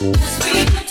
That's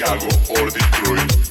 Chicago or Detroit.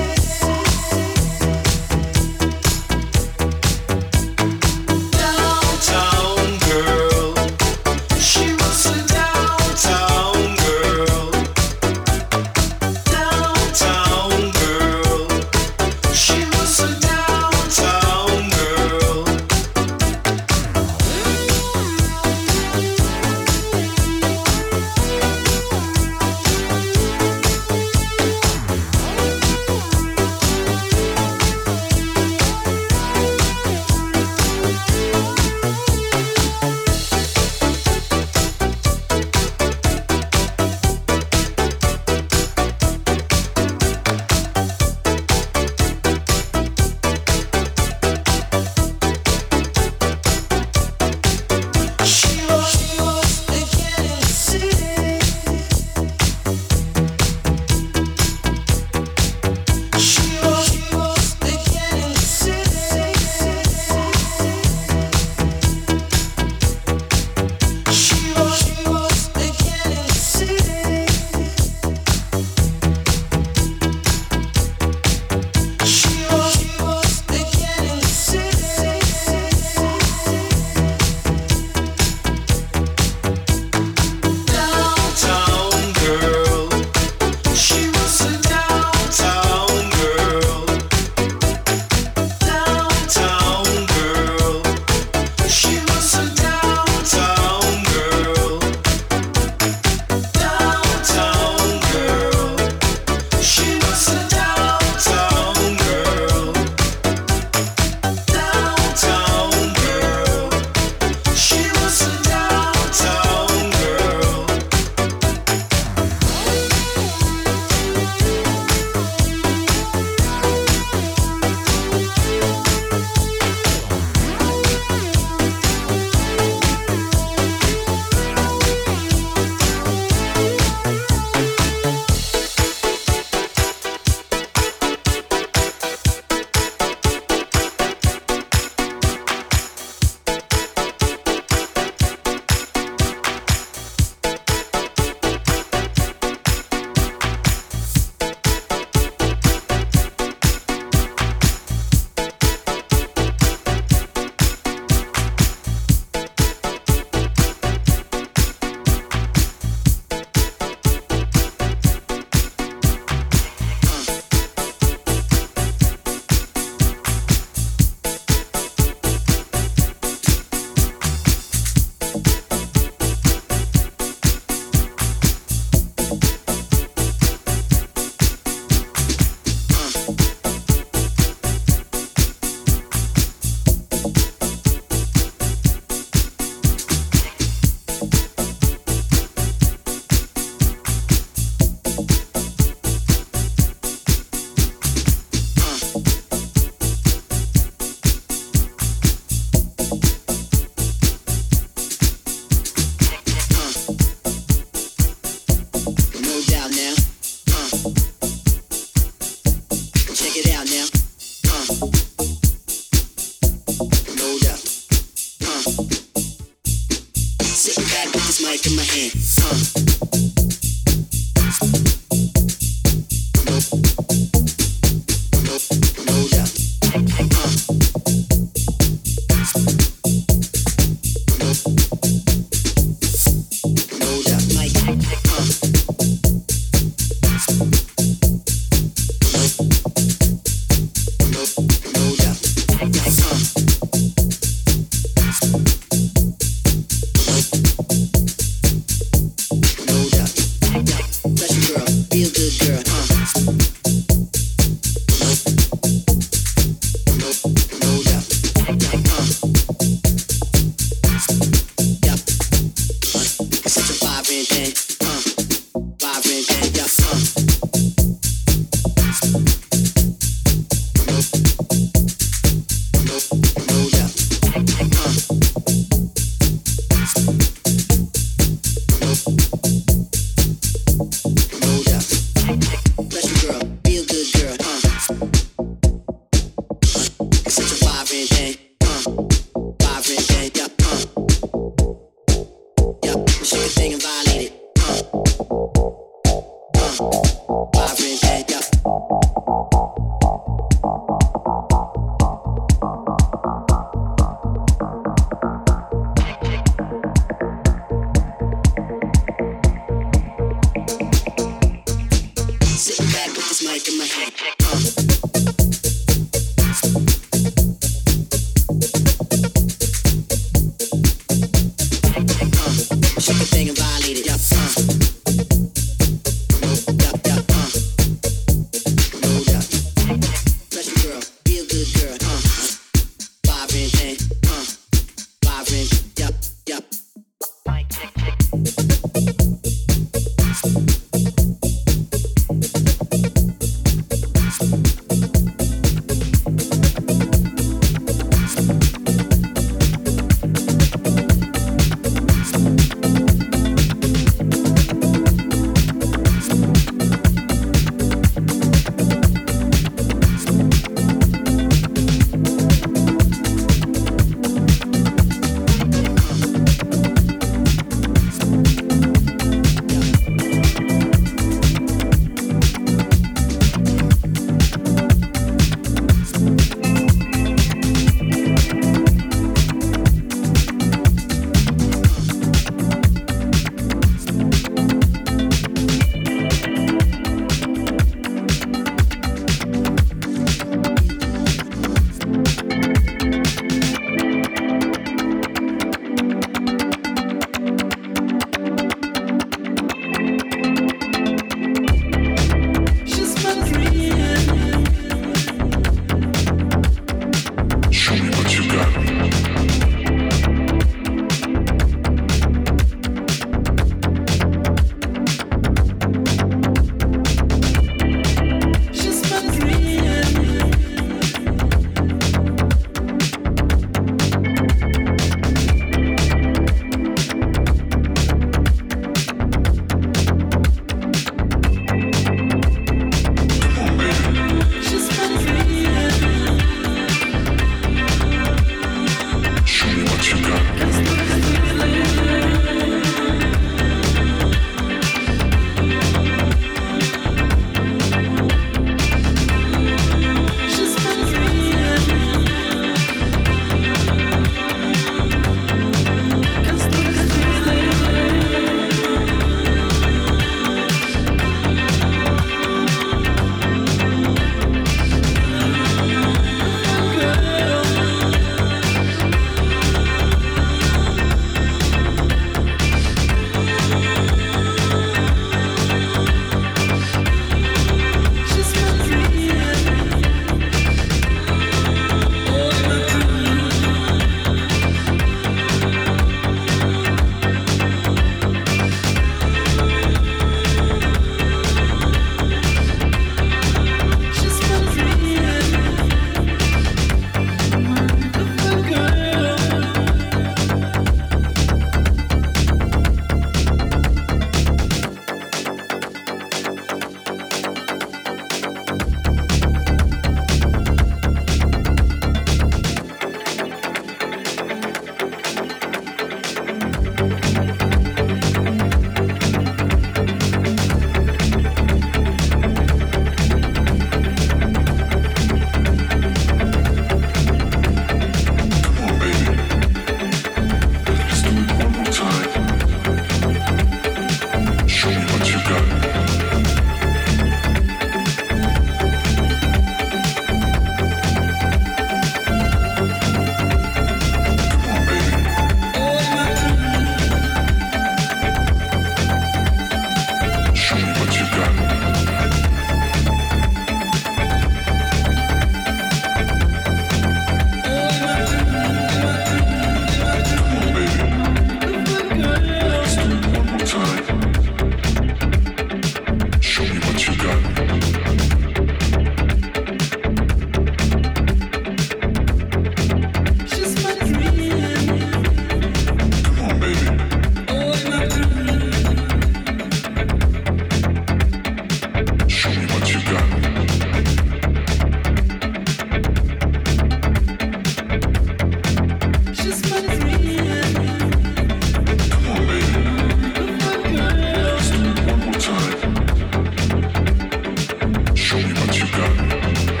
show me.